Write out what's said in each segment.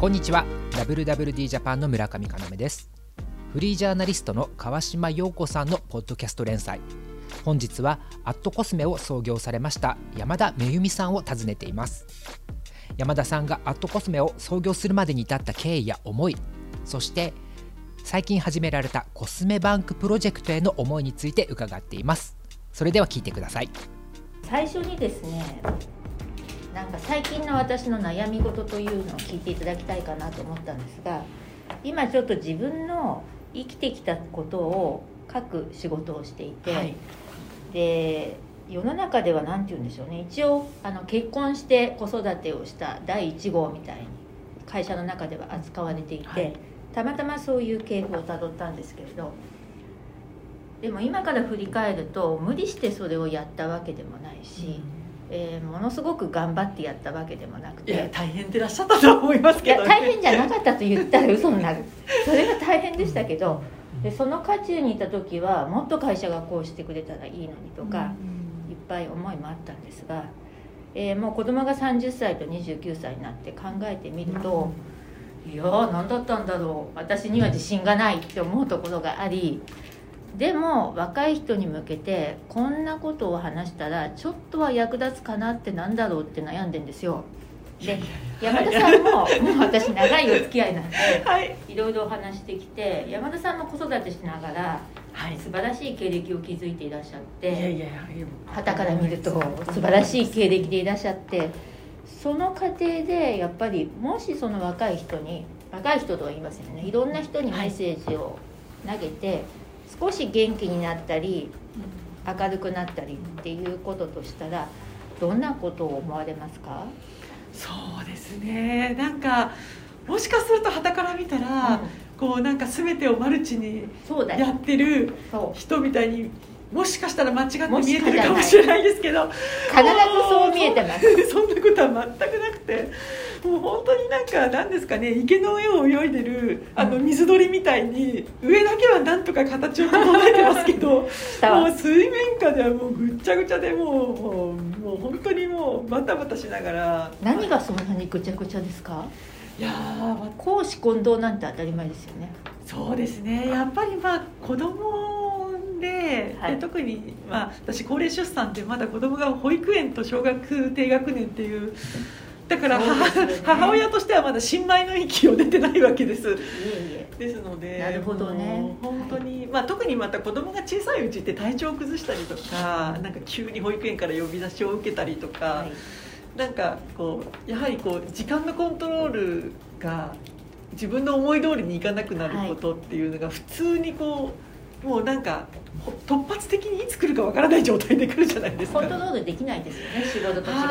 こんにちは。WWD ジャパンの村上要です。フリージャーナリストの川島陽子さんのポッドキャスト連載。本日はアットコスメを創業されました山田めゆみさんを訪ねています。山田さんがアットコスメを創業するまでに至った経緯や思いそして最近始められたコスメバンクプロジェクトへの思いについて伺っています。それでは聞いてください。最初にですねなんか最近の私の悩み事というのを聞いていただきたいかなと思ったんですが今ちょっと自分の生きてきたことを書く仕事をしていて、はい、で世の中では何て言うんでしょうね。一応あの結婚して子育てをした第1号みたいに会社の中では扱われていて、はい、たまたまそういう系譜をたどったんですけれどでも今から振り返ると無理してそれをやったわけでもないし。うんえー、ものすごく頑張ってやったわけでもなくて。大変でらっしゃったと思いますけど、ね、大変じゃなかったと言ったら嘘になる。それが大変でしたけどでその渦中にいた時はもっと会社がこうしてくれたらいいのにとか、いっぱい思いもあったんですが、えー、もう子供が30歳と29歳になって考えてみると、いやー何だったんだろう。私には自信がないって思うところがありでも若い人に向けてこんなことを話したらちょっとは役立つかなってなんだろうって悩んでんですよ。で山田さんも もう私長いお付き合いなんで、はい、いろいろ話してきて山田さんも子育てしながら、はい、素晴らしい経歴を築いていらっしゃってはたから見ると素晴らしい経歴でいらっしゃってその過程でやっぱりもしその若い人に若い人とは言いませんね。いろんな人にメッセージを投げて、少し元気になったり明るくなったりっていうこととしたらどんなことを思われますか？そうですね。なんかもしかするとはたから見たら、うん、こうなんか全てをマルチにやってる人みたいにもしかしたら間違って見えてるかもしれないですけど。必ずそう見えてます。そんなことは全くなくて。もう本当になんか何ですかね。池の上を泳いでるあの水鳥みたいに上だけはなんとか形を整えてますけど もう水面下ではもうぐっちゃぐちゃでもうもうもう本当にもうバタバタしながら。何がそんなにぐちゃぐちゃですか？いや公私混同なんて当たり前ですよね。そうですね。やっぱりまあ子供ではい、で特に、まあ、私高齢出産でまだ子供が保育園と小学低学年っていうだから母ね、母親としてはまだ新米の域を出てないわけです。いえいえ。ですのでなるほどね。本当に、はい、まあ、特にまた子供が小さいうちって体調を崩したりとかなんか急に保育園から呼び出しを受けたりとか、はい、なんかこうやはりこう時間のコントロールが自分の思い通りにいかなくなることっていうのが普通にこう。もうなんか突発的にいつ来るかわからない状態で来るじゃないですか。コントロールできないですよね仕事と違って。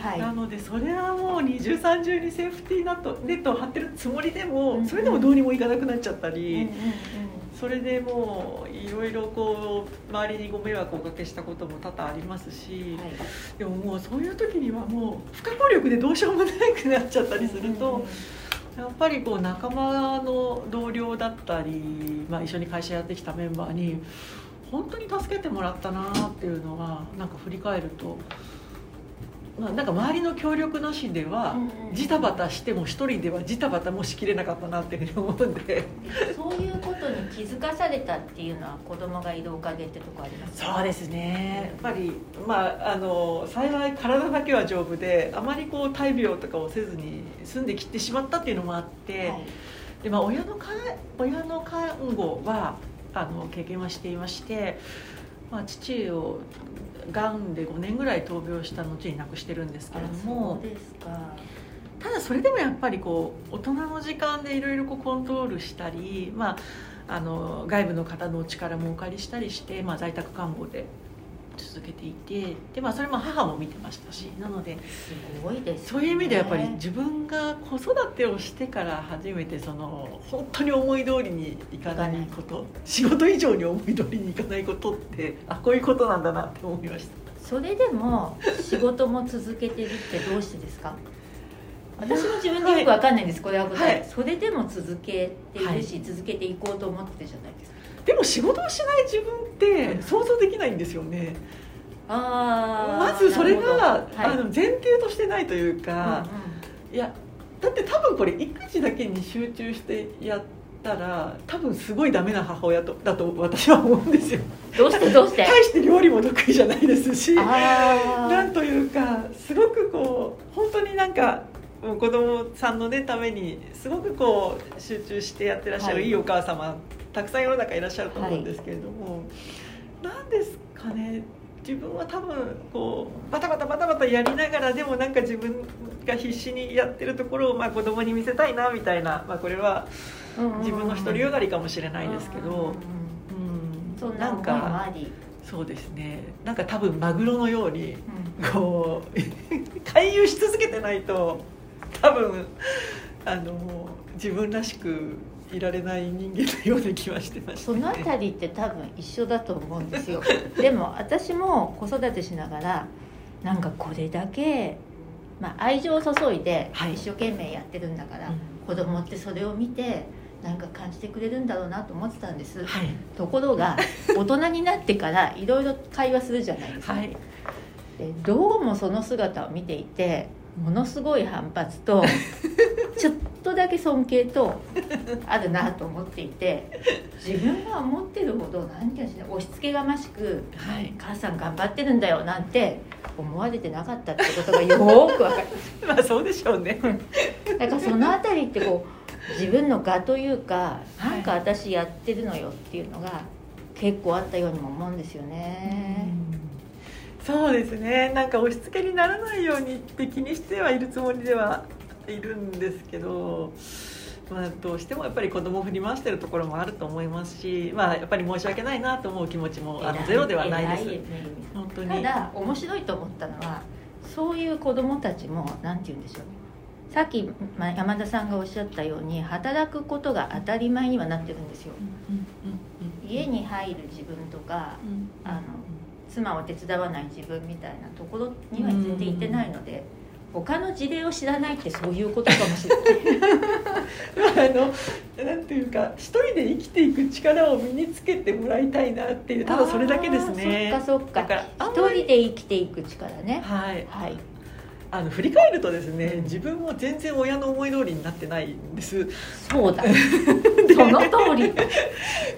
はい、なのでそれはもう二重三重にセーフティーナットネットを張ってるつもりでも、それでもどうにもいかなくなっちゃったり、うんうんうん、それでもういろいろこう周りにご迷惑をおかけしたことも多々ありますし、はい、でももうそういう時にはもう不可抗力でどうしようもなくなっちゃったりすると。やっぱりこう仲間の同僚だったり、まあ、一緒に会社やってきたメンバーに本当に助けてもらったなっていうのがなんか振り返ると。まあ、なんか周りの協力なしではジタバタしても一人ではジタバタもしきれなかったなっていうふうに思うんでそういうことに気づかされたっていうのは子供がいるおかげってとこありますそうですね。やっぱり、まあ、あの幸い体だけは丈夫であまりこう大病とかをせずに済んできてしまったっていうのもあって、はい、でまあ、親のか親の看護はあの経験はしていまして、まあ、父をがんで5年ぐらい闘病した後に亡くしてるんですけれども。ただそれでもやっぱりこう大人の時間でいろいろコントロールしたり、まあ、あの外部の方の力もお借りしたりして、まあ、在宅看護で続けていてで、まあ、それも母も見てましたしなのですごいです、ね、そういう意味でやっぱり自分が子育てをしてから初めてその本当に思い通りにいかないこと仕事以上に思い通りにいかないことってあこういうことなんだなって思いました。それでも仕事も続けてるってどうしてですか？私も自分でよく分かんないんです、これは答え、はい、それでも続けているし、はい、続けていこうと思ってるじゃないですか。でも仕事をしない自分って想像できないんですよね、あまずそれが、はい、あの前提としてないというか、うんうん、いやだって多分これ育児だけに集中してやったら多分すごいダメな母親とだと私は思うんですよ。どうしてどうして？大して料理も得意じゃないですしあなんというかすごくこう本当になんかもう子供さんのねためにすごくこう集中してやってらっしゃるはい。いいお母様、たくさん世の中いらっしゃると思うんですけれども、なんですかね？自分は多分こうバタバタバタバタやりながらでもなんか自分が必死にやってるところをまあ子供に見せたいなみたいな、まあ、これは自分の独りよがりかもしれないですけど、うんなんかそうですね。なんか多分マグロのようにうん。こう 回遊し続けてないと多分あの自分らしくいられない人間のような気はしてました、そのあたりって多分一緒だと思うんですよ。でも私も子育てしながらなんかこれだけ、まあ、愛情を注いではい。一生懸命やってるんだから、うん。子供ってそれを見てなんか感じてくれるんだろうなと思ってたんです。はい。ところが 大人になってからいろいろ会話するじゃないですか、はい。でどうもその姿を見ていてものすごい反発と ちょっとだけ尊敬とあるなと思っていて自分が思ってるほど何て言うんでしょうね押し付けがましくはい「母さん頑張ってるんだよ」なんて思われてなかったってことがよーくわかりま まあそうでしょうね。すだからそのあたりってこう自分の我というかはい。なんか私やってるのよっていうのが結構あったようにも思うんですよね。そうですね。なんか押し付けにならないようにって気にしてはいるつもりではいるんですけど、まあ、どうしてもやっぱり子供を振り回してるところもあると思いますし、まあ、やっぱり申し訳ないなと思う気持ちもあの偉ゼロではないです。偉ね本当に。ただ面白いと思ったのはそういう子どもたちも何て言うんでしょう。さっきまあ山田さんがおっしゃったように働くことが当たり前にはなってるんですよ。家に入る自分とかあの妻を手伝わない自分みたいなところには全然行ってないので他の事例を知らないってそういうことかもしれない。あのなんていうか一人で生きていく力を身につけてもらいたいなっていうただそれだけですね。そっかそっか。一人で生きていく力ね。はい。はいあの振り返るとですね自分も全然親の思い通りになってないんです。そうだ。その通り。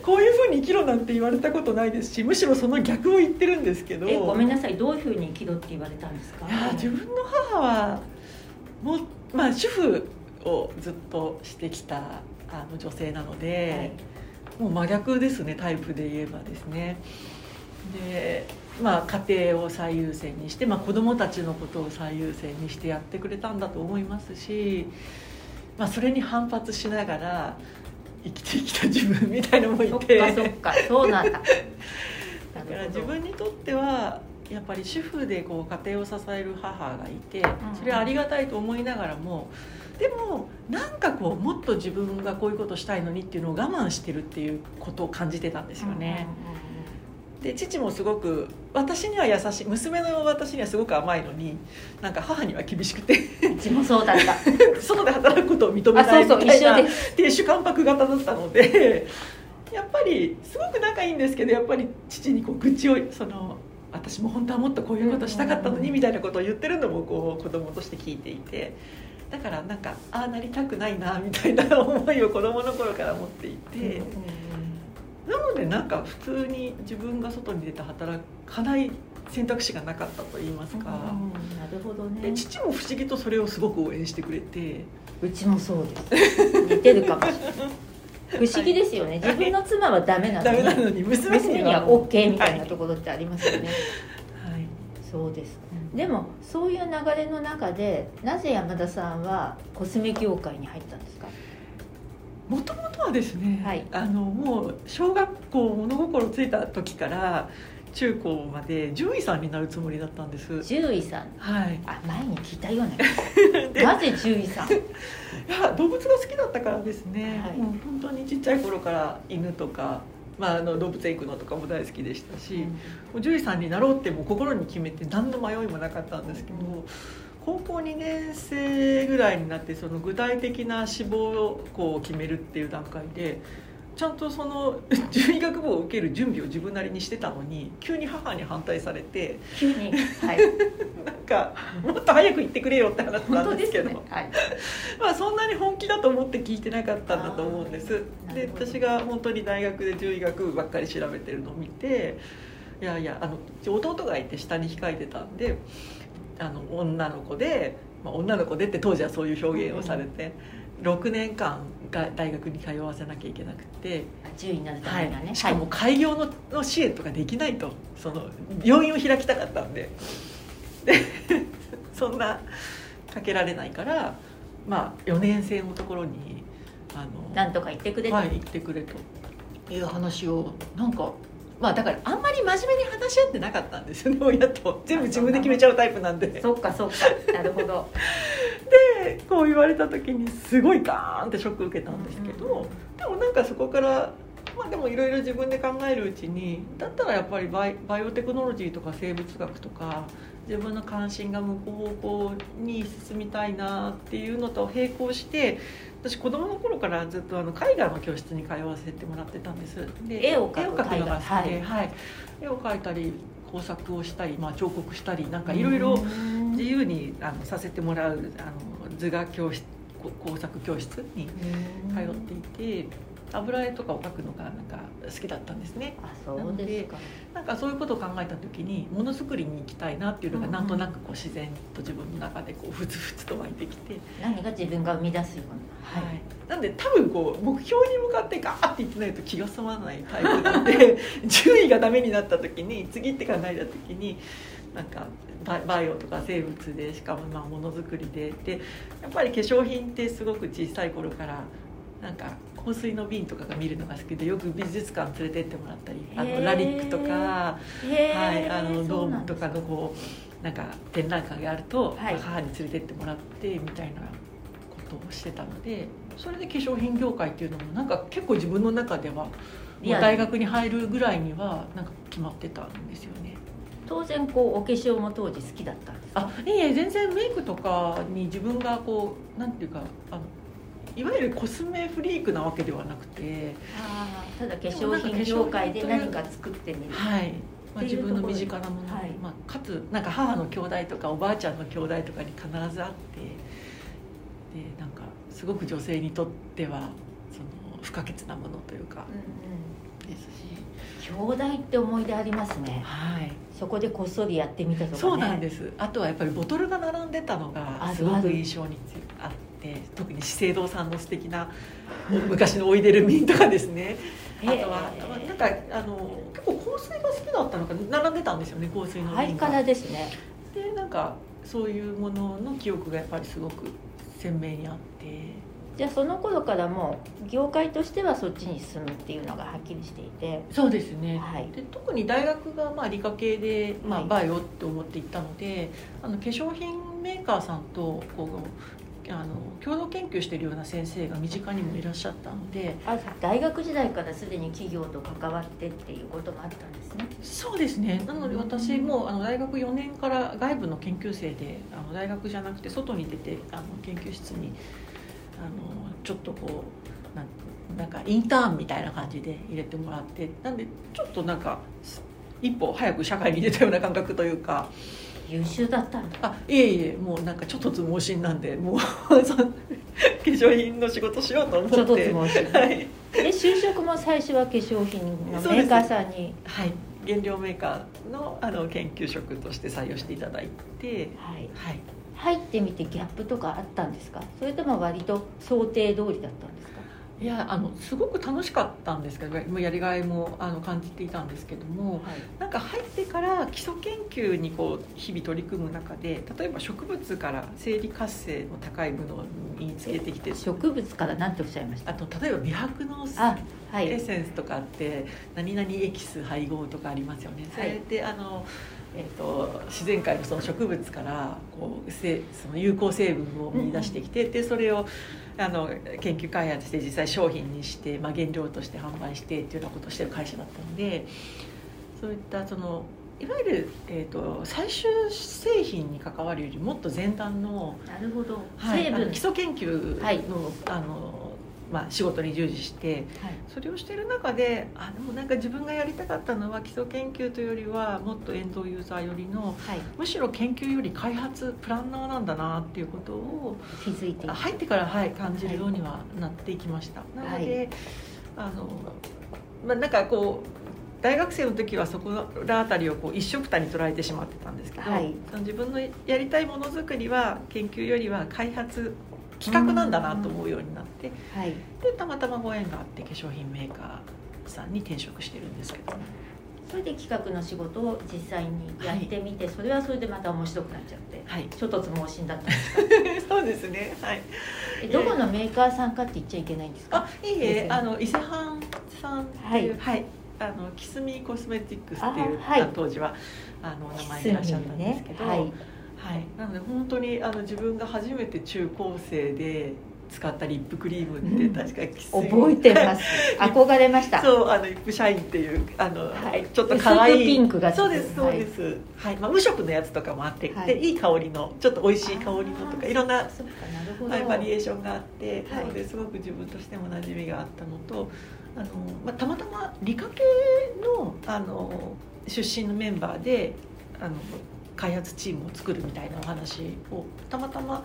こういうふうに生きろなんて言われたことないですしむしろその逆を言ってるんですけど。えごめんなさい。どういうふうに生きろって言われたんですか？いや自分の母はもう、まあ、主婦をずっとしてきたあの女性なので、もう真逆ですねタイプで言えばですね。で、まあ、家庭を最優先にして、まあ、子供たちのことを最優先にしてやってくれたんだと思いますし、まあ、それに反発しながら生きてきた自分みたいなのもいそってかそっかそうなんだ。だから自分にとってはやっぱり主婦でこう家庭を支える母がいてそれはありがたいと思いながらもでもなんかこうもっと自分がこういうことしたいのにっていうのを我慢してるっていうことを感じてたんですよね。で父もすごく私には優しい娘の私にはすごく甘いのになんか母には厳しくて。うんうんうちもそうだった。外で働くことを認めあないみたいな亭主関白型だったのでやっぱりすごく仲いいんですけどやっぱり父にこう愚痴をその私も本当はもっとこういうことしたかったのにみたいなことを言ってるのもこう子供として聞いていて。だからなんかああなりたくないなみたいな思いを子供の頃から持っていて。なのでなんか普通に自分が外に出て働かない選択肢がなかったと言いますか、うんなるほどでね父も不思議とそれをすごく応援してくれて。うちもそうです。似てるかもしれない。不思議ですよね。自分の妻はダメなのに。なのに娘娘には OK みたいなところってありますよね、はい。そうです。でもそういう流れの中でなぜ山田さんはコスメ業界に入ったんですか？もともとはですね、はい。あのもう小学校物心ついた時から中高まで獣医さんになるつもりだったんです。獣医さん？はい。あ前に聞いたような なぜ獣医さん？いや動物が好きだったからですね、はい。もう本当にちっちゃい頃から犬とか、まあ、あの動物園行くのとかも大好きでしたし、もう獣医さんになろうってもう心に決めて何の迷いもなかったんですけど、高校2年生ぐらいになってその具体的な志望をこう決めるっていう段階でちゃんとその獣医学部を受ける準備を自分なりにしてたのに急に母に反対されて急にはい。なんかもっと早く行ってくれよって話なんですけど。ね。はい。まあそんなに本気だと思って聞いてなかったんだと思うんです。で私が本当に大学で獣医学部ばっかり調べてるのを見ていやいやあの弟がいて下に控えてたんであの女の子で、まあ、女の子でって当時はそういう表現をされて、6年間が大学に通わせなきゃいけなくて、獣医になるたはめにはね、い、しかも開業のの支援とかできないと。その病院を開きたかったんで。で そんなかけられないから、まあ、4年生のところにあのなんとか言ってくれと、はい、行ってくれという話をなんかまあだからあんまり真面目に話し合ってなかったんですよね 親と。全部自分で決めちゃうタイプなんで。そっかそっかなるほど。でこう言われた時にすごいガーンってショック受けたんですけど、でもなんかそこからまあでもいろいろ自分で考えるうちにだったらやっぱりバイバイオテクノロジーとか生物学とか自分の関心が向く方向に進みたいなっていうのと並行して私子供の頃からずっとあの絵画の教室に通わせてもらってたんです。で絵を描くのが好きで、絵画はい。絵を描いたり工作をしたり、まあ、彫刻したりなんかいろいろ自由にあのさせてもらうあの図画教室こ工作教室に通っていて油絵とかを描くのがなんか好きだったんですね。あそうですか。なんかそういうことを考えた時にものづくりに行きたいなっていうのがなんとなくこう自然と自分の中でこうふつふつと湧いてきて、何が自分が生み出すような。はい、なんで多分こう目標に向かってガーって言ってないと気が済まないタイプなんで 順位がダメになった時に次って考えた時になんかバイバイオとか生物でしかもまあものづくりででやっぱり化粧品ってすごく小さい頃からなんか香水の瓶とかが見るのが好きでよく美術館連れてってもらったりあのラリックとか、へはい、ーあのドームとかのこうなんか展覧会があると、はい。母に連れてってもらってみたいなことをしてたのでそれで化粧品業界っていうのもなんか結構自分の中では大学に入るぐらいにはなんか決まってたんですよね。当然こうお化粧も当時好きだったんですか？あいえ全然メイクとかに自分がこうなんていうかあのいわゆるコスメフリークなわけではなくて、あーただ化粧品業界で何か作ってみる。はい。まあ、自分の身近なもの、はい。まあ、かつなんか母の兄弟とかおばあちゃんの兄弟とかに必ず会ってでなんかすごく女性にとってはその不可欠なものというかうんですし、うん兄弟って思い出ありますね。はい、そこでこっそりやってみたとかね。そうなんです。あとはやっぱりボトルが並んでたのがすごく印象にあって特に資生堂さんの素敵な昔のオイデルミンとかですね。あとはへーなんかあの結構香水が好きだったのか並んでたんですよね香水の瓶が。ラですね。でなんかそういうものの記憶がやっぱりすごく鮮明にあって。じゃあその頃からもう業界としてはそっちに進むっていうのがはっきりしていて。そうですね、はい。で特に大学がまあ理科系で、まあ、はい。バイオって思っていったので、あの化粧品メーカーさんとこうあの共同研究しているような先生が身近にもいらっしゃったのであ大学時代からすでに企業と関わってっていうこともあったんですね。そうですね。なので私もあの大学4年から外部の研究生であの大学じゃなくて外に出てあの研究室にあのちょっとこうなんなんかインターンみたいな感じで入れてもらってなんでちょっとなんか一歩早く社会に出たような感覚というか優秀だったんだあいえいえもうなんかちょっとつ盲信なんでもう化粧品の仕事しようと思って。ちょっとつもしはい、で就職も最初は化粧品のメーカーさんに？はい、原料メーカーのあの研究職として採用していただいて。はい。はい。入ってみてギャップとかあったんですか？それとも割と想定通りだったんですか？いやあのすごく楽しかったんですけどやりがいもあの感じていたんですけどもはい。なんか入ってから基礎研究にこう日々取り組む中で例えば植物から生理活性の高いものを身につけてきて植物から何ておっしゃいました？あと例えば美白のエッセンスとかって何々エキス配合とかありますよね。それってあのえー、と自然界のその植物からこうせその有効成分を見出してきて、でそれをあの研究開発して実際商品にして、まあ、原料として販売してっていうようなことをしてる会社だったのでそういったそのいわゆる、えー、と最終製品に関わるよりもっと前段のなるほど、はい、成分。基礎研究の,、はい。あのまあ、仕事に従事してはい。それをしてる中であでもなんか自分がやりたかったのは基礎研究というよりはもっとエンドユーザー寄りのはい。むしろ研究より開発プランナーなんだなっていうことを気づいて入ってから、はい、感じるようにはなっていきました、なので、あのまあなんかこう大学生の時はそこら辺りをこう一緒くたに捉えてしまってたんですけど、はい。自分のやりたいものづくりは研究よりは開発企画なんだなと思うようになってはい。でたまたまご縁があって化粧品メーカーさんに転職してるんですけど。それで企画の仕事を実際にやってみて、それはそれでまた面白くなっちゃってはい。ちょっとつ盲信だったんですか？そうですね。はい。えどこのメーカーさんかって言っちゃいけないんですか？あいいえあの伊勢藩さんっていうはい、あのキスミコスメティックスっていう当時はあの名前でいらっしゃったんですけど、はいはい、なので本当にあの自分が初めて中高生で使ったリップクリームって、うん。確かキスミ覚えてます。憧れました。そうあのリップシャインっていうあの、はい。ちょっと可愛い。ピンクがそうですそうです、はい。まあ、無色のやつとかもあって、はい。でいい香りのちょっと美味しい香りのとかいろんなそっかなるほど、はい、バリエーションがあって、はい。なのですごく自分としても馴染みがあったのとあの、まあ、たまたま理科系のあの出身のメンバーであの開発チームを作るみたいなお話をたまたま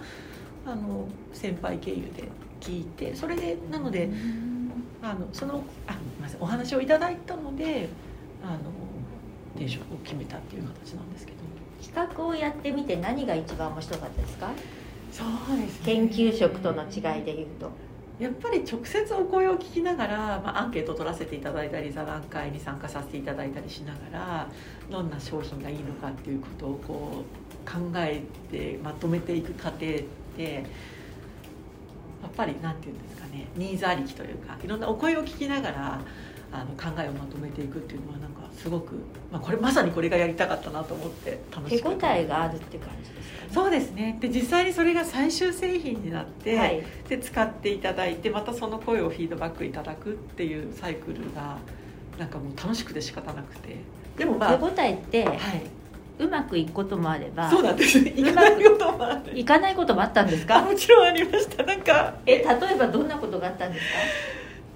あの先輩経由で聞いてそれでなのでうん。あのそのあすみませんお話をいただいたのであの転職を決めたっていう形なんですけど。企画をやってみて何が一番面白かったですか？そうですね。研究職との違いで言うとやっぱり直接お声を聞きながら、まあ、アンケートを取らせていただいたり座談会に参加させていただいたりしながらどんな商品がいいのかっていうことをこう考えてまとめていく過程ってやっぱり何て言うんですかねニーズありきというかいろんなお声を聞きながらあの考えをまとめていくっていうのはなんかすごく、まあ、これまさにこれがやりたかったなと思って楽し手く応えがあるって感じですか？ねそうですね。で実際にそれが最終製品になって、はい。で使っていただいてまたその声をフィードバックいただくっていうサイクルがなんかもう楽しくて仕方なくて。でもまあ、手応えってはうまくいくこともあればい、そうなんです。いかないこともある。いかないこともあったんですあかもちろんありました。なんかえ例えばどんなことがあったんです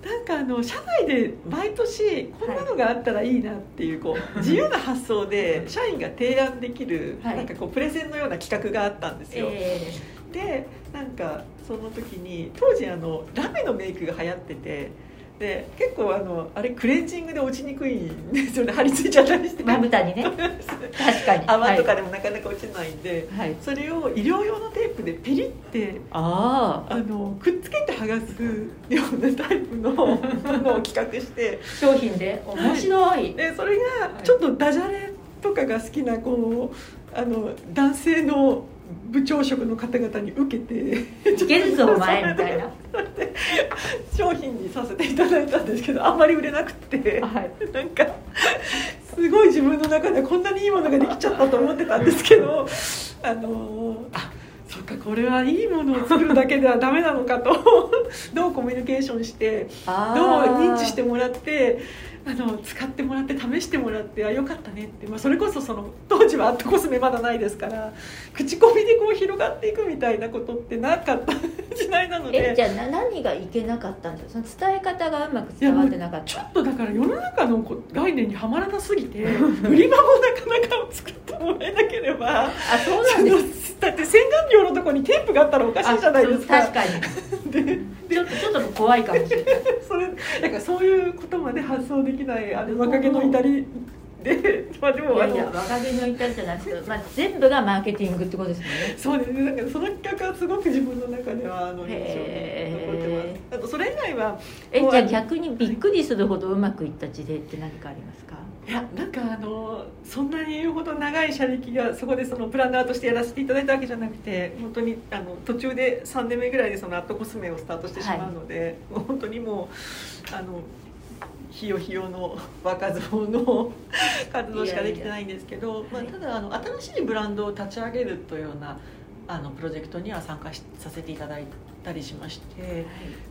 なんかあの社内で毎年こんなのがあったらいいなっていうこう自由な発想で 社員が提案できるはい。なんかこうプレゼンのような企画があったんですかよ、え。でなんかその時に当時あのラメのメイクが流行っててで結構あのあれクレンジングで落ちにくいんですよね。張り付いちゃったりして。ー、まぶたにね。確かに。泡とかでもなかなか落ちないんで、はい、はい、それを医療用のテープでペリってあああのくっつけて剥がすようなタイプのものを企画して。商品で。面白い、でそれがちょっとダジャレとかが好きなこうあの男性の部長職の方々に受けていけるぞお前みたいな。商品にさせていただいたんですけどあんまり売れなくてはい。なんかすごい自分の中でこんなにいいものができちゃったと思ってたんですけどあのあ。そっかこれはいいものを作るだけではダメなのかとどうコミュニケーションしてあどうー認知してもらってあの使ってもらって試してもらってあよかったねって、まあ、それこそその当時はアットコスメまだないですから口コミでこう広がっていくみたいなことってなかった 時代なので。えじゃあな何がいけなかったんですかその伝え方がうまく伝わってなかっちょたっとだから世の中の概念にはまらなすぎて 売り場もなかなか作ってもらえなければあそうなんです。だって洗顔料のところにテープがあったらおかしいじゃないですか。あ確かに。でちょっとちょっと怖いかもしれない。それなんかそういうことまで発想できないあの若気の至りでまあでもあのいやいや若気の至りじゃないですけど、まあ、全部がマーケティングってことですもんね そうですね。なんかその企画はすごく自分の中ではあの印象に残ってます。あとそれ以外はえじゃあ逆にびっくりするほどうまくいった事例って何かありますか？いやなんかあのそんなに言うほど長い車歴がそこでそのプランナーとしてやらせていただいたわけじゃなくて本当にあの途中で3年目ぐらいでそのアットコスメをスタートしてしまうので、もう本当にもうあのひよひよの若造の活動しかできてないんですけどまあ、ただあの新しいブランドを立ち上げるというようなあのプロジェクトには参加しさせていただいたりしまして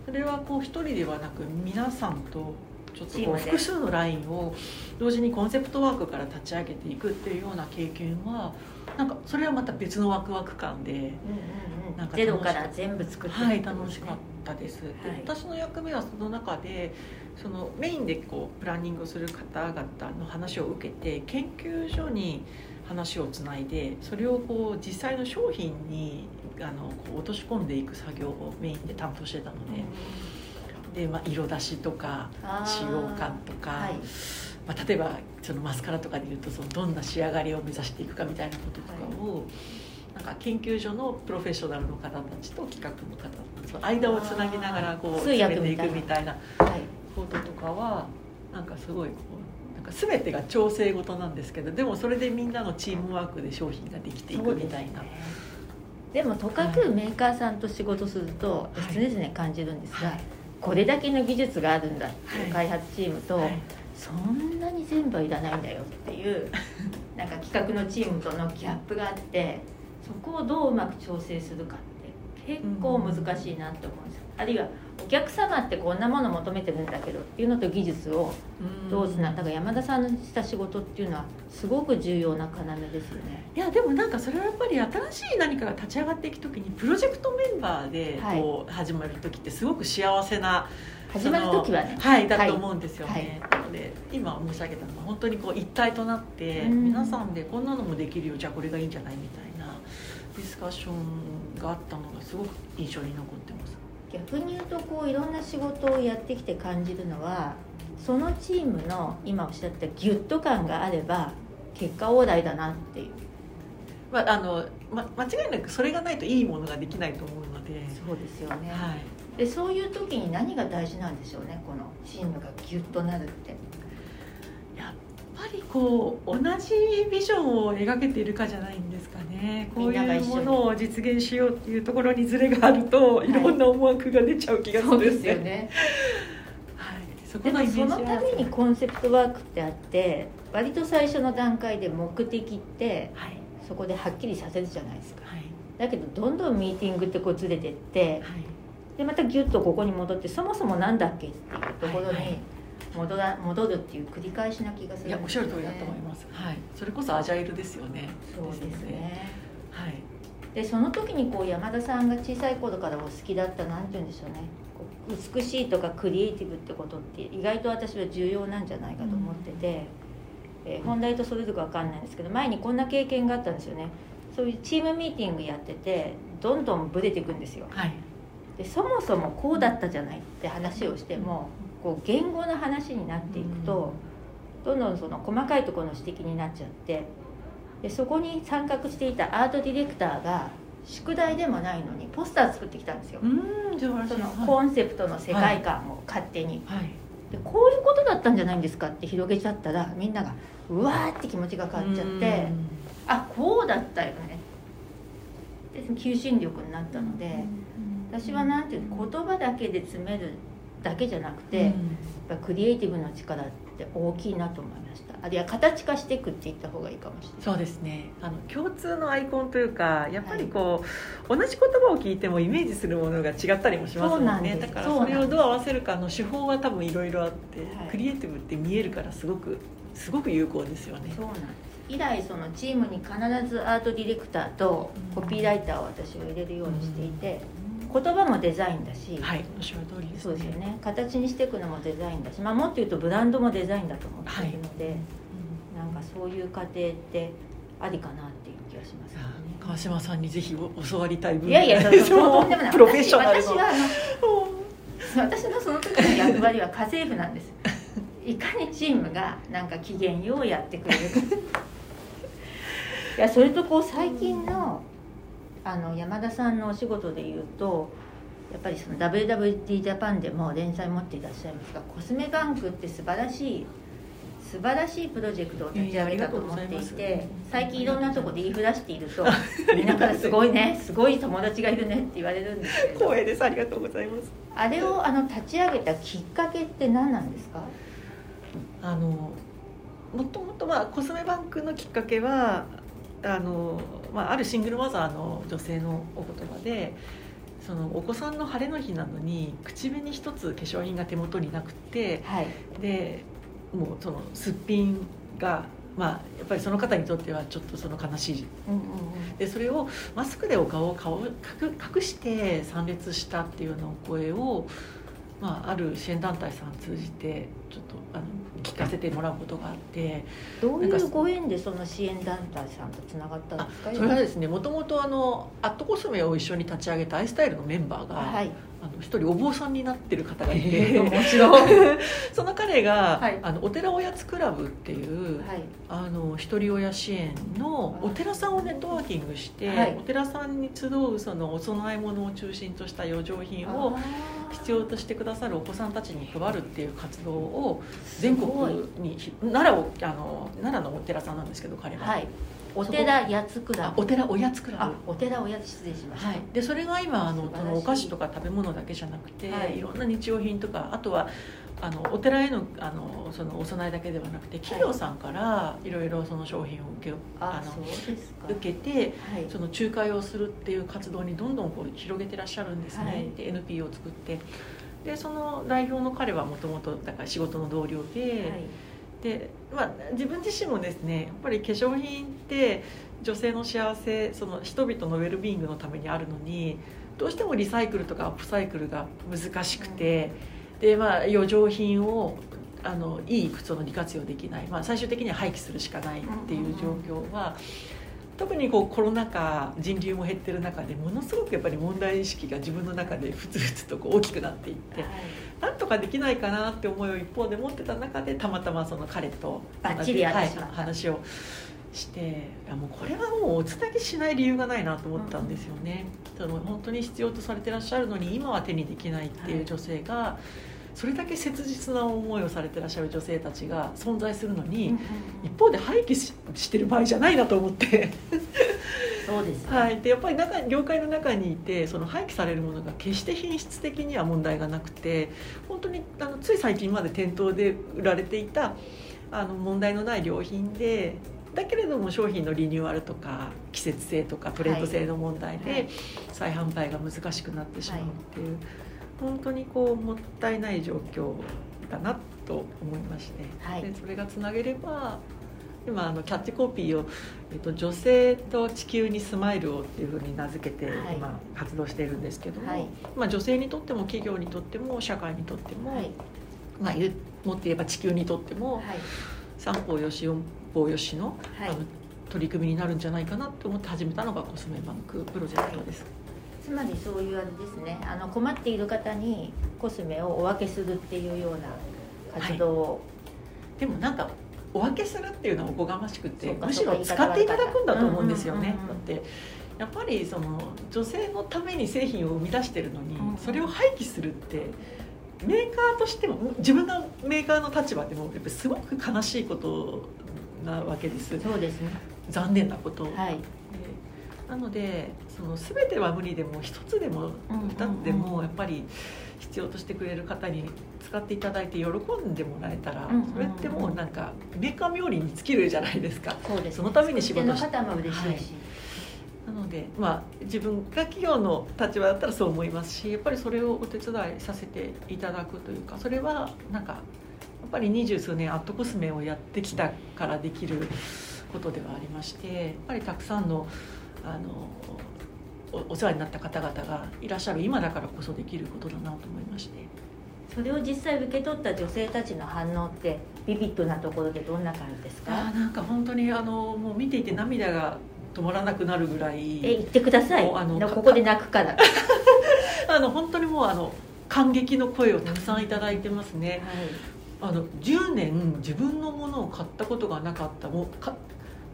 それはこう一人ではなく皆さんとちょっとこう複数のラインを同時にコンセプトワークから立ち上げていくっていうような経験はなんかそれはまた別のワクワク感で、なんかゼロから全部作っていくはい楽しかっったです、ではい。私の役目はその中でそのメインでこうプランニングをする方々の話を受けて研究所に話をつないでそれをこう実際の商品にあのこう落とし込んでいく作業をメインで担当してたので,、でまあ、色出しとか使用感とか、はい。まあ、例えばそのマスカラとかでいうとそのどんな仕上がりを目指していくかみたいなこととかを、なんか研究所のプロフェッショナルの方たちと企画の方その間をつなぎながらこう進めていくみたいなはいこととかはなんかすごいこうなんか全てが調整事なんですけどでもそれでみんなのチームワークで商品ができていくみたいな。でもとかくメーカーさんと仕事するとはい。常々感じるんですが、はい。これだけの技術があるんだっていう開発チームと、はい。そんなに全部はいらないんだよっていうなんか企画のチームとのギャップがあってそこをどううまく調整するかって結構難しいなって思うんですよ、あるいはお客様ってこんなもの求めてるんだけどっていうのと技術をどうつなだから山田さんのした仕事っていうのはすごく重要な要ですよね。いやでもなんかそれはやっぱり新しい何かが立ち上がっていく時にプロジェクトメンバーではい。こう始まる時ってすごく幸せな、始まる時はね。はいだと思うんですよね、はなので今申し上げたのは本当にこう一体となってうん。皆さんでこんなのもできるよじゃあこれがいいんじゃないみたいなディスカッションがあったのがすごく印象に残ってます。逆に言うとこういろんな仕事をやってきて感じるのはそのチームの今おっしゃったギュッと感があれば結果オーライだなっていう。まああのま、間違いなくそれがないといいものができないと思うので、そうですよね、はい、でそういう時に何が大事なんでしょうねこのチームがギュッとなるってぱりこう同じビジョンを描けているかじゃないんですかね。こういうものを実現しようっていうところにズレがあると、い、ろんな思惑が出ちゃう気がするんで。すね。ね。はい、そこでものそのためにコンセプトワークってあって割と最初の段階で目的ってはい。そこではっきりさせるじゃないですか。はい。だけどどんどんミーティングってこうずれてってはい。でまたギュッとここに戻ってそもそもなんだっけっていうところはいはい。に戻ら戻るっていう繰り返しな気がするいやおっしゃる通りだねと思います。はい、それこそアジャイルですよね。そうですねはい。でその時にこう山田さんが小さい頃からお好きだったなんて言うんでしょうねこう美しいとかクリエイティブってことって意外と私は重要なんじゃないかと思ってて、えー本題とそれるか分かんないんですけど前にこんな経験があったんですよねそういうチームミーティングやっててどんどんブレていくんですよはい。でそもそもこうだったじゃないって話をしてもこう言語の話になっていくとどんどんその細かいところの指摘になっちゃってでそこに参画していたアートディレクターが宿題でもないのにポスター作ってきたんですよ。そのはい。コンセプトの世界観を勝手に。はい。でこういうことだったんじゃないんですかって広げちゃったらみんながうわーって気持ちが変わっちゃってあこうだったよね。で求心力になったので私はなんていうの言葉だけで詰めるだけじゃなくて、うん。やっぱクリエイティブの力って大きいなと思いました。あるいは形化していくって言った方がいいかもしれない。そうですね。あの共通のアイコンというかやっぱりこう、同じ言葉を聞いてもイメージするものが違ったりもしますそうなんです。もんねだからそれをどう合わせるかの手法は多分いろいろあって、はい。クリエイティブって見えるからすごくすごく有効ですよね。そうなんです。以来そのチームに必ずアートディレクターとコピーライターを私は入れるようにしていて、言葉もデザインだし、はいおっしゃる通りですそうですよね形にしていくのもデザインだし、まあ、もっと言うとブランドもデザインだと思っているので、なんかそういう過程ってありかなっていう気がしますよね。川島さんにぜひお教わりたい部分いやいや、そうそうとんでもない。プロフェッショナルの私私はあの私のその時の役割は家政婦なんです。いかにチームがなんか機嫌ようやってくれるか。いやそれとこう最近のあの山田さんのお仕事でいうと。やっぱりその WWD ジャパンでも連載持っていらっしゃいますがコスメバンクって素晴らしい素晴らしいプロジェクトを立ち上げたと思っていて最近いろんなとこで言いふらしているとみんなからすごいねすごい友達がいるねって言われるんですけれど光栄ですありがとうございますあれをあの立ち上げたきっかけって何なんですか？あのもともとまあコスメバンクのきっかけはあの、まあ、あるシングルマザーの女性のお言葉でそのお子さんの晴れの日なのに口紅一つ化粧品が手元になくてはい。でもうそのすっぴんがまあ、やっぱりその方にとってはちょっとその悲しい。うんうんうん。でそれをマスクでお顔を顔隠隠して参列したっていうようなお声を、まあ、ある支援団体さん通じてちょっとあの聞かせてもらうことがあってどういうご縁でその支援団体さんとつながったんあですか？それはですねもともとあのアットコスメを一緒に立ち上げたアイスタイルのメンバーが、はいあの一人お坊さんになってる方がいて、面白い。その彼が、はい。あのお寺おやつクラブっていう、はい。あの一人親支援のお寺さんをネットワーキングして、はい。お寺さんに集うそのお供え物を中心とした余剰品を必要としてくださるお子さんたちに配るっていう活動を全国にひ奈良をあの奈良のお寺さんなんですけど彼は、はいお寺八つクラブあお寺おやつクラあブお寺おやつ失礼しました、はい、でそれが今あのそのお菓子とか食べ物だけじゃなくて、はい。い、ろんな日用品とかあとはあのお寺へのあのそのお供えだけではなくて企業さんからいろいろその商品を受けあの受けてはい。その仲介をするっていう活動にどんどんこう広げてらっしゃるんですね、はい。で NPO を作って。でその代表の彼はもともとだから仕事の同僚で,、はいでまあ、自分自身もですねやっぱり化粧品って女性の幸せその人々のウェルビーイングのためにあるのにどうしてもリサイクルとかアップサイクルが難しくて、でまあ余剰品をあのいい靴の利活用できない、まあ、最終的には廃棄するしかないっていう状況は、特にこうコロナ禍人流も減ってる中でものすごくやっぱり問題意識が自分の中でふつふつとこう大きくなっていって。なんとかできないかなって思いを一方で持ってた中でたまたまその彼と話をしていやもうこれはもうおつなぎしない理由がないなと思ったんですよね、その本当に必要とされてらっしゃるのに今は手にできないっていう女性が、それだけ切実な思いをされてらっしゃる女性たちが存在するのに、一方で廃棄ししてる場合じゃないなと思って。そうですね、はい、でやっぱり中業界の中にいてその廃棄されるものが決して品質的には問題がなくて本当にあのつい最近まで店頭で売られていたあの問題のない良品でだけれども商品のリニューアルとか季節性とかトレンド性の問題ではい。再販売が難しくなってしまうっていう、本当にこうもったいない状況だなと思いまして、はい。でそれがつなげれば今あのキャッチコピーを、えっと「女性と地球にスマイルを」っていうふうに名付けてはい。今活動しているんですけども、はい。まあ、女性にとっても企業にとっても社会にとっても、はい。まあ、もっと言えば地球にとってもはい。三方よし四方よしの,、はい。あの取り組みになるんじゃないかなと思って始めたのがコスメバンクプロジェクトです。つまりそういうあれですね。あの困っている方にコスメをお分けするっていうような活動を、でもなんかお分けするっていうのはおこがましくてむしろ使っていただくんだと思うんですよね。だってやっぱりその女性のために製品を生み出してるのに、それを廃棄するってメーカーとしても自分がメーカーの立場でもやっぱりすごく悲しいことなわけです。そうですね。残念なこと、はい。でなのでその全ては無理でも一つでもうんうんうん。二つでもやっぱり必要としてくれる方に使っていただいて喜んでもらえたら、それってもうなんかメーカー冥利に尽きるじゃないですか。そうです。ねそのために仕事し作り手の方も嬉しいし、はい。なので、まあ、自分が企業の立場だったらそう思いますしやっぱりそれをお手伝いさせていただくというかそれはなんかやっぱり二十数年アットコスメをやってきたからできることではありましてやっぱりたくさんのあのおお世話になった方々がいらっしゃる今だからこそできることだなと思いまして。それを実際受け取った女性たちの反応ってビビッドなところでどんな感じですあかーなんか本当にあのもう見ていて涙が止まらなくなるぐらいえ言ってください。あのここで泣くから、はい、あの本当にもうあの感激の声をたくさんいただいてますね。あの10年自分のものを買ったことがなかったもうか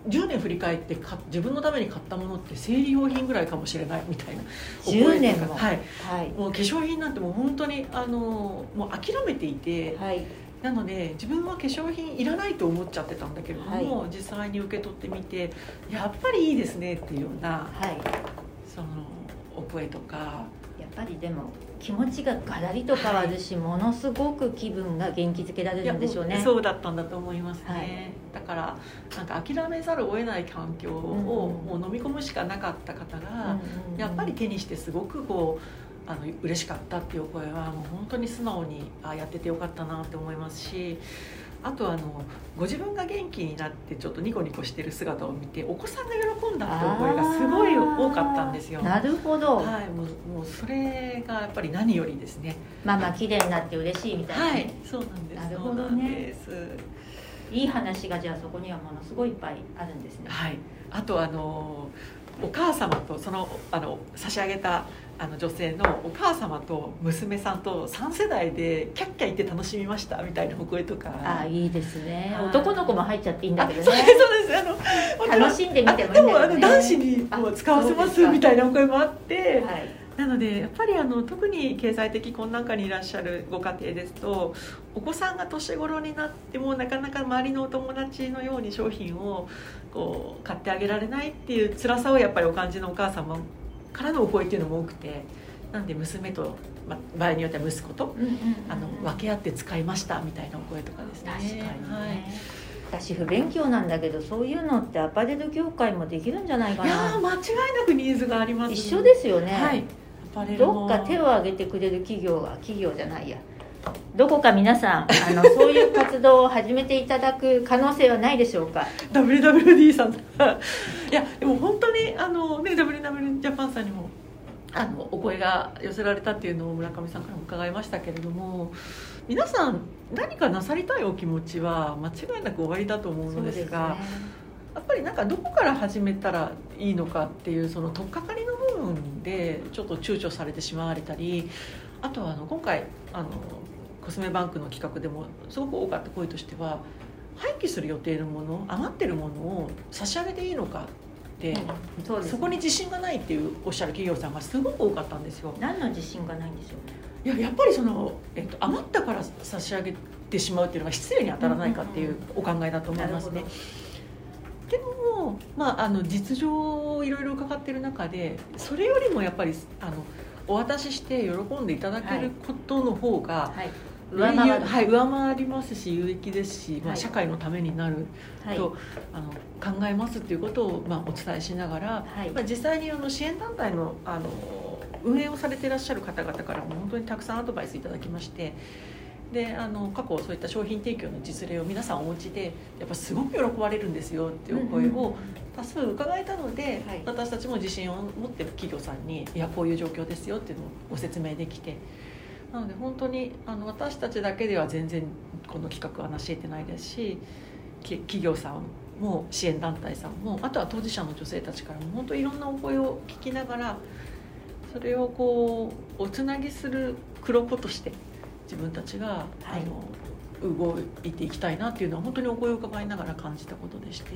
10年振り返ってか自分のために買ったものって生理用品ぐらいかもしれないみたいな。お声とか10年も。はい。はい。もう化粧品なんてもう本当にあのもう諦めていてはい。なので自分は化粧品いらないと思っちゃってたんだけれども、は実際に受け取ってみてやっぱりいいですねっていうようなはい。そのお声とか。やっぱりでも気持ちがガラリと変わるし、ものすごく気分が元気づけられるんでしょうね。そうだったんだと思いますね、はい。だからなんか諦めざるを得ない環境をうんもう飲み込むしかなかった方が、やっぱり手にしてすごくこうあの嬉しかったっていうお声はもう本当に素直にあやっててよかったなって思いますしあとあのご自分が元気になってちょっとニコニコしてる姿を見てお子さんが喜んだってお声がすごい多かったんですよ。なるほど、はい、もうもうそれがやっぱり何よりですね。ママ綺麗になって嬉しいみたいな、はい、そうなんです。なるほどねいい話がじゃあそこにはものすごいいっぱいあるんですね。はい。あとあのお母様とそのあの差し上げたあの女性のお母様と娘さんと3世代でキャッキャ言って楽しみましたみたいなお声とか。ああいいですね、はい。男の子も入っちゃっていいんだけどね。そうですそうです。あの楽しんでみてもいいんだでもあの男子にもう使わせますみたいなお声もあって、はい。なのでやっぱりあの特に経済的困難下にいらっしゃるご家庭ですとお子さんが年頃になってもなかなか周りのお友達のように商品をこう買ってあげられないっていう辛さをやっぱりお感じのお母様からのお声っていうのも多くてなんで娘と、ま、場合によっては息子とうんうんうんあの分け合って使いましたみたいなお声とかですね。確かにね、はい私不勉強なんだけどそういうのってアパレル業界もできるんじゃないかいや間違いなくニーズがあります、一緒ですよね、はい。アパレルどもっか手を挙げてくれる企業が企業じゃないやどこか皆さんあのそういう活動を始めていただく可能性はないでしょうか？WWD さん。いやでも本当にあの、ね、WW ジャパンさんにもあのお声が寄せられたっていうのを村上さんからも伺いましたけれども皆さん何かなさりたいお気持ちは間違いなく終わりだと思うのですがやっぱりなんかどこから始めたらいいのかっていうその取っかかりの部分でちょっと躊躇されてしまわれたりあとはあの今回あのコスメバンクの企画でもすごく多かった声としては廃棄する予定のもの余ってるものを差し上げていいのかって、うんそうですそこに自信がないっていうおっしゃる企業さんがすごく多かったんですよ。何の自信がないんでしょうね。いややっぱりその、えっと、余ったから差し上げてしまうっていうのが失礼に当たらないかっていうお考えだと思いますね。でも、まあ、あの実情をいろいろ伺ってる中でそれよりもやっぱりあのお渡しして喜んでいただけることの方が、はい上回る。はい、上回りますし有益ですし、まあ、はい。社会のためになるはい。と、あの考えますっていうことを、まあ、お伝えしながら、はい。まあ、実際にあの支援団体のあの運営をされていらっしゃる方々からも本当にたくさんアドバイスいただきましてであの過去そういった商品提供の実例を皆さんお持ちでやっぱすごく喜ばれるんですよっていうお声を多数伺えたので、はい。私たちも自信を持って企業さんにいやこういう状況ですよっていうのをご説明できて。なので本当にあの私たちだけでは全然この企画は成し得てないですし企業さんも支援団体さんもあとは当事者の女性たちからも本当いろんなお声を聞きながらそれをこうおつなぎする黒子として自分たちが、はいあの動いていきたいなっていうのは本当にお声を伺いながら感じたことでして。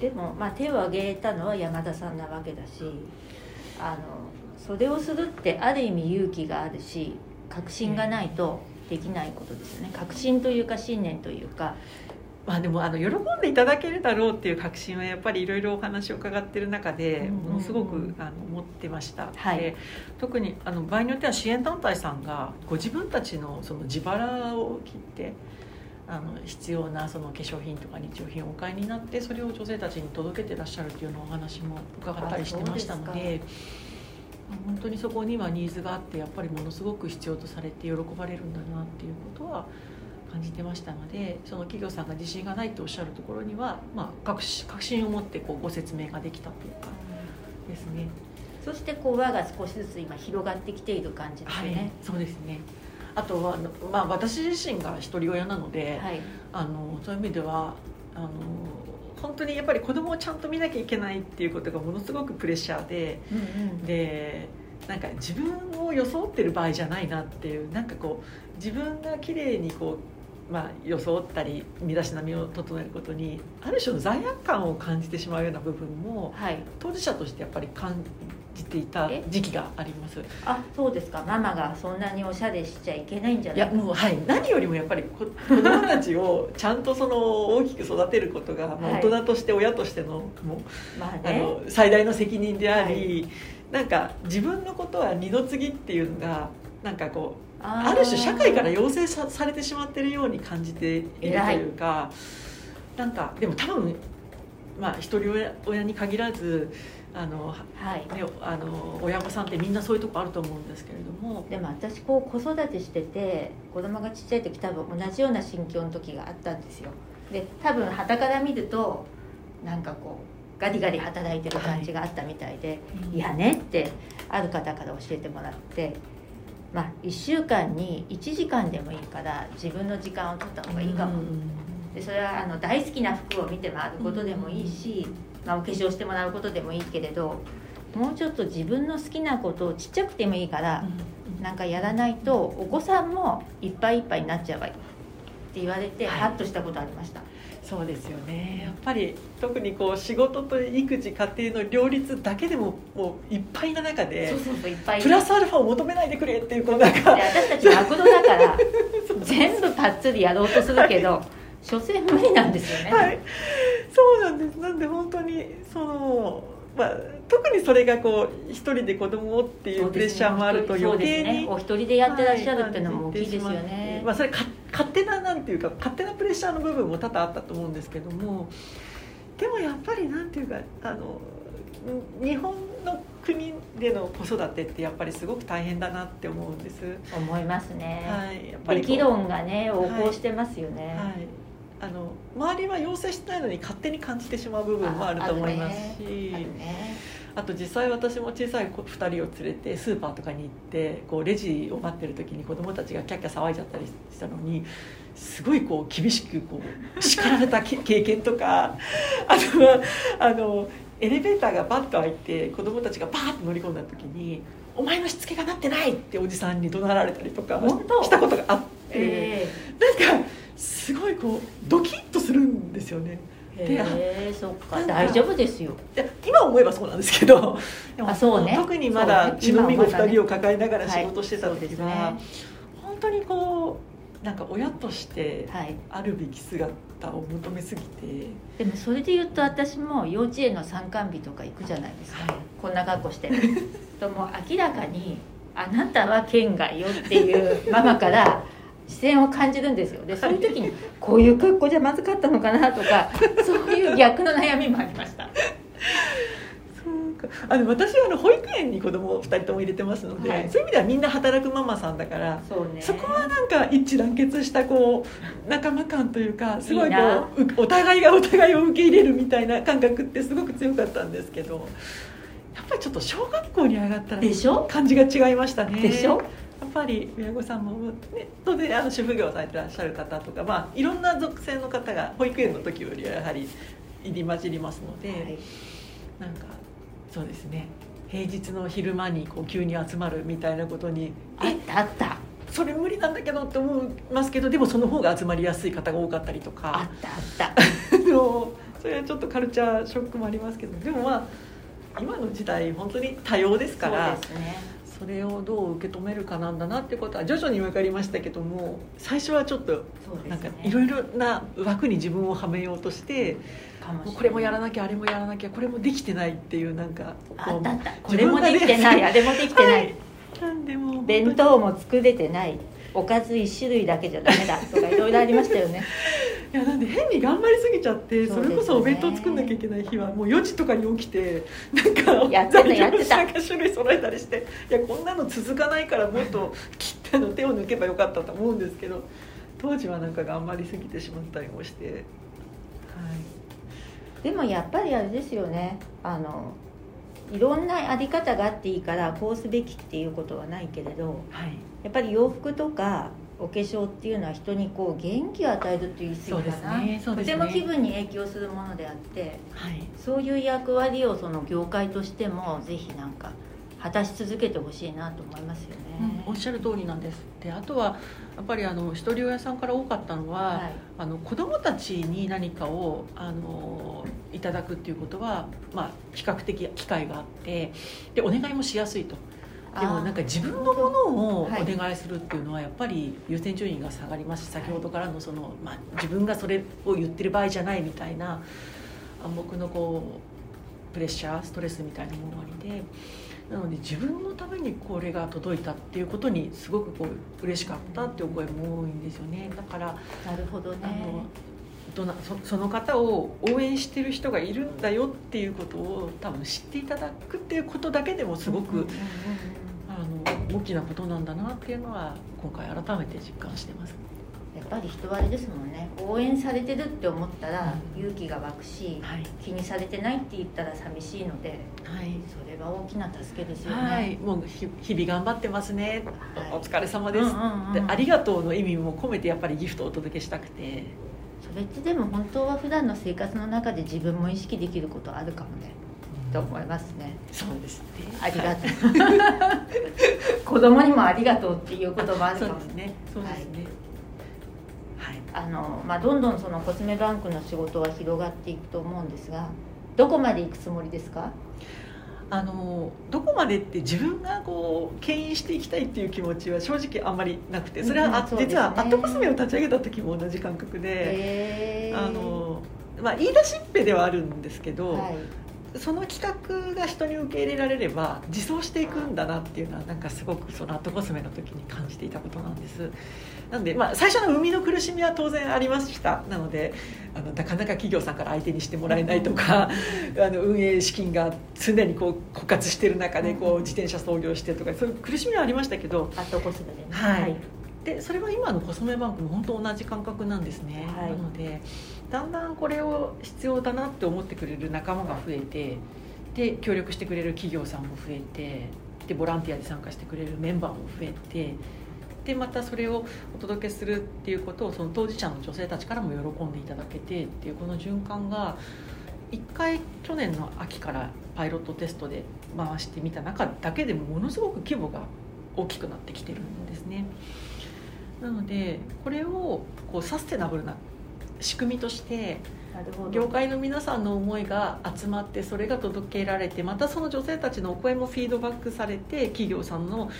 でも、まあ、手を挙げたのは山田さんなわけだしあのそれをするってある意味勇気があるし確信がないとできないことですよね。確信というか信念というか。まあでもあの喜んでいただけるだろうっていう確信はやっぱりいろいろお話を伺ってる中でものすごくあの持ってました、はい。で特にあの場合によっては支援団体さんがご自分たちのその自腹を切ってあの必要なその化粧品とか日用品をお買いになってそれを女性たちに届けてらっしゃるっていうのをお話も伺ったりしてましたので本当にそこにはニーズがあってやっぱりものすごく必要とされて喜ばれるんだなっていうことは感じてましたのでその企業さんが自信がないとおっしゃるところには、まあ、確信確信を持ってこうご説明ができたというかですね。そしてこう輪が少しずつ今広がってきている感じですはいそうですね。あとは、まあ、私自身が一人親なので、はい、あのそういう意味ではあの本当にやっぱり子供をちゃんと見なきゃいけないっていうことがものすごくプレッシャーでうんうんでなんか自分を装ってる場合じゃないなっていうなんかこう自分が綺麗にこう、まあ、装ったり身だしなみを整えることにある種の罪悪感を感じてしまうような部分もはい。当事者としてやっぱり感じていたえ？時期があります。あそうですか。ママがそんなにおしゃれしちゃいけないんじゃいない？かやもうはい。何よりもやっぱりこ子供たちをちゃんとその大きく育てることが、まあはい。大人として親としてのもうまあね。あの最大の責任であり、はなんか自分のことは二の次っていうのがなんかこうあある種社会から要請さされてしまってるように感じているというかなんかでも多分まあ一人親親に限らずあの、はい。ね、あの親御さんってみんなそういうとこあると思うんですけれども。でも私こう子育てしてて子供がちっちゃい時多分同じような心境の時があったんですよ。で多分傍から見るとなんかこうガリガリ働いてる感じがあったみたいで、い、やねってある方から教えてもらってまあ1週間に1時間でもいいから自分の時間を取った方がいいかも、でそれはあの大好きな服を見て回ることでもいいし、まあ、お化粧してもらうことでもいいけれどもうちょっと自分の好きなことをちっちゃくてもいいから、なんかやらないとお子さんもいっぱいいっぱいになっちゃうわよって言われてはい。ハッとしたことありました、そうですよね。やっぱり特にこう仕事と育児家庭の両立だけでももういっぱいな中でそうそうそういっぱい。プラスアルファを求めないでくれっていうこうな私たちマクドだから 全部パッツリやろうとするけど所詮無理なんですよね、はい、そうなんです。なんで本当にその、まあ、特にそれがこう一人で子供をっていうプレッシャーもあると余計にね。お一人でやってらっしゃるっていうのも大きいですよはい。ね、まあ、それか勝手ななんていうか勝手なプレッシャーの部分も多々あったと思うんですけどもでもやっぱりなんていうかあの日本の国での子育てってやっぱりすごく大変だなって思うんです。思いますね、はい、やっぱり議論がね横行してますよね、はい、あの周りは要請してないのに勝手に感じてしまう部分もあると思いますしあと実際私も小さい子2人を連れてスーパーとかに行ってこうレジを待ってる時に子供たちがキャッキャ騒いじゃったりしたのにすごいこう厳しくこう叱られたけ経験とか あとはあのエレベーターがバッと開いて子供たちがバーッと乗り込んだ時に「お前のしつけがなってない!」っておじさんに怒鳴られたりとかしたことがあって。えなんかすごいこうドキッとするんですよね。えでへえそっか。大丈夫ですよ。今思えばそうなんですけど。あそうね。特にまだ血のみ子今はまだね2人を抱えながら仕事してたはい。そうです時は、ね。本当にこうなんか親としてはい。あるべき姿を求めすぎて、でもそれで言うと私も幼稚園の参観日とか行くじゃないですか、はい。こんな格好して。ともう明らかに「あなたは県外よ」っていうママから視線を感じるんですよ。でそういう時にこういう格好じゃまずかったのかなとか そういう逆の悩みもありました。そうか。あの私はあの保育園に子供を2人とも入れてますので、はい。そういう意味ではみんな働くママさんだからそうね。そこはなんか一致団結したこう仲間感というかすごいこううお互いがお互いを受け入れるみたいな感覚ってすごく強かったんですけどやっぱりちょっと小学校に上がったらでしょ？感じが違いましたね。でしょ？やっぱり親御さんもネットであの主婦業をされてらっしゃる方とか、まあ、いろんな属性の方が保育園の時よりはやはり入り混じりますので、はい。なんかそうですね。平日の昼間にこう急に集まるみたいなことにあったあった。それ無理なんだけどって思いますけどでもその方が集まりやすい方が多かったりとあかったあった。それはちょっとカルチャーショックもありますけどでもまあ今の時代本当に多様ですからそうですねそれをどう受け止めるかなんだなってことは徐々に分かりましたけども最初はちょっとなんかいろいろな枠に自分をはめようとしてこれもやらなきゃあれもやらなきゃこれもできてないっていうなんかあったあった。こ自れもできてない。あれもできてない、はい。なんでもう弁当も作れてない。おかず1種類だけじゃダメだとかいろいろありましたよねいやなんで変に頑張りすぎちゃってそ,、れこそお弁当作んなきゃいけない日はもう4時とかに起きてなんかやってた材料や種類揃えたりしていやこんなの続かないからもっと切っての手を抜けばよかったと思うんですけど当時はなんか頑張りすぎてしまったりもして、はい、でもやっぱりあれですよね。あのいろんなあり方があっていいからこうすべきっていうことはないけれどはい、やっぱり洋服とかお化粧っていうのは人にこう元気を与えるっていう意そうです識かな、ねね。とても気分に影響するものであってはい。そういう役割をその業界としてもぜひなんか果たし続けてほしいなと思いますよね。おっしゃる通りなんです。であとはやっぱりあの一人親さんから多かったのは、はい。あの子供たちに何かをあのいただくっていうことは、まあ、比較的機会があってでお願いもしやすいとでもなんか自分のものをおはい願いするっていうのはやっぱり優先順位が下がりますし先ほどからのその、まあ、自分がそれを言ってる場合じゃないみたいな暗黙のこうプレッシャーストレスみたいなものがありでなので自分のためにこれが届いたっていうことにすごくこう嬉しかったっていうお声も多いんですよね。だからなるほどね。あのどなそその方を応援してる人がいるんだよっていうことを多分知っていただくっていうことだけでもすごく、大きなことなんだなっていうのは今回改めて実感してます。やっぱり人はあれですもんね。応援されてるって思ったら勇気が湧くし、はい、気にされてないって言ったら寂しいので、はい、それは大きな助けですよね、はい、もう日々頑張ってますね、はい、お疲れ様です、うんうんうん、でありがとうの意味も込めてやっぱりギフトをお届けしたくて。それってでも本当は普段の生活の中で自分も意識できることあるかもねと思いますね。そうですね。ありがとう。はい、子供にもありがとうっていうこともあるかもね。そうですね。あのまあ、どんどんそのコスメバンクの仕事は広がっていくと思うんですがどこまで行くつもりですか？あのどこまでって自分がこう牽引していきたいっていう気持ちは正直あんまりなくてそれは、うん、実はアットコスメを立ち上げた時も同じ感覚であの、まあ、言い出しっぺではあるんですけど、はい、その企画が人に受け入れられれば自走していくんだなっていうのはなんかすごくそのアートコスメの時に感じていたことなんです。なんで、まあ、最初の生みの苦しみは当然ありました。なのであのなかなか企業さんから相手にしてもらえないとか あの運営資金が常にこう枯渇してる中でこう自転車操業してとかそういう苦しみはありましたけど。アートコスメで、ね、はい、はいでそれは今のコスメバンクも本当同じ感覚なんですね、はい、なのでだんだんこれを必要だなって思ってくれる仲間が増えてで協力してくれる企業さんも増えてでボランティアで参加してくれるメンバーも増えてでまたそれをお届けするっていうことをその当事者の女性たちからも喜んでいただけてっていうこの循環が1回去年の秋からパイロットテストで回してみた中だけでもものすごく規模が大きくなってきてるんですね。なのでこれをこうサステナブルな仕組みとして業界の皆さんの思いが集まってそれが届けられてまたその女性たちのお声もフィードバックされて企業さんの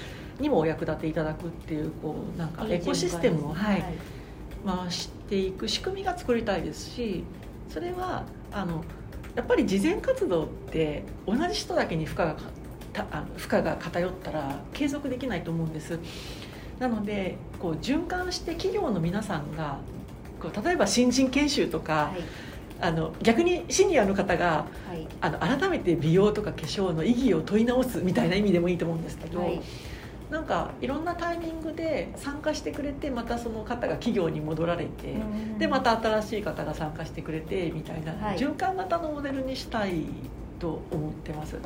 にもお役立ていただくっていうこうなんかエコシステムを、はい、回していく仕組みが作りたいですしそれはあのやっぱり慈善活動って同じ人だけに負荷があの負荷が偏ったら継続できないと思うんです。なのでこう循環して企業の皆さんがこう例えば新人研修とか、はい、あの逆にシニアの方が、はい、あの改めて美容とか化粧の意義を問い直すみたいな意味でもいいと思うんですけど、はい、なんかいろんなタイミングで参加してくれてまたその方が企業に戻られて、でまた新しい方が参加してくれてみたいな、循環型のモデルにしたいと思ってます。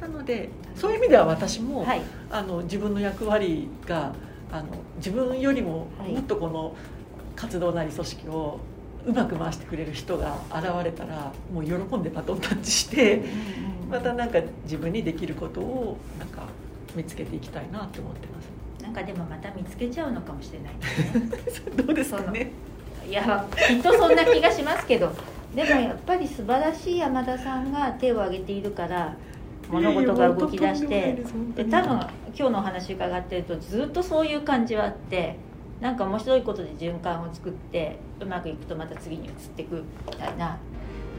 なのでそういう意味では私も、はい、あの自分の役割があの自分よりももっとこの活動なり組織をうまく回してくれる人が現れたらもう喜んでバトンタッチしてまたなんか自分にできることをなんか見つけていきたいなと思ってます。なんかでもまた見つけちゃうのかもしれないですね。どうですかね？いやきっとそんな気がしますけどでもやっぱり素晴らしい山田さんが手を挙げているから物事が動き出してで多分今日のお話伺ってるとずっとそういう感じはあってなんか面白いことで循環を作ってうまくいくとまた次に移っていくみたいな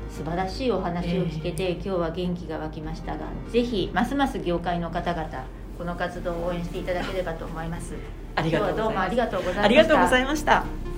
素晴らしいお話を聞けて、今日は元気が湧きましたがぜひますます業界の方々この活動を応援していただければと思います。ありがとうございました。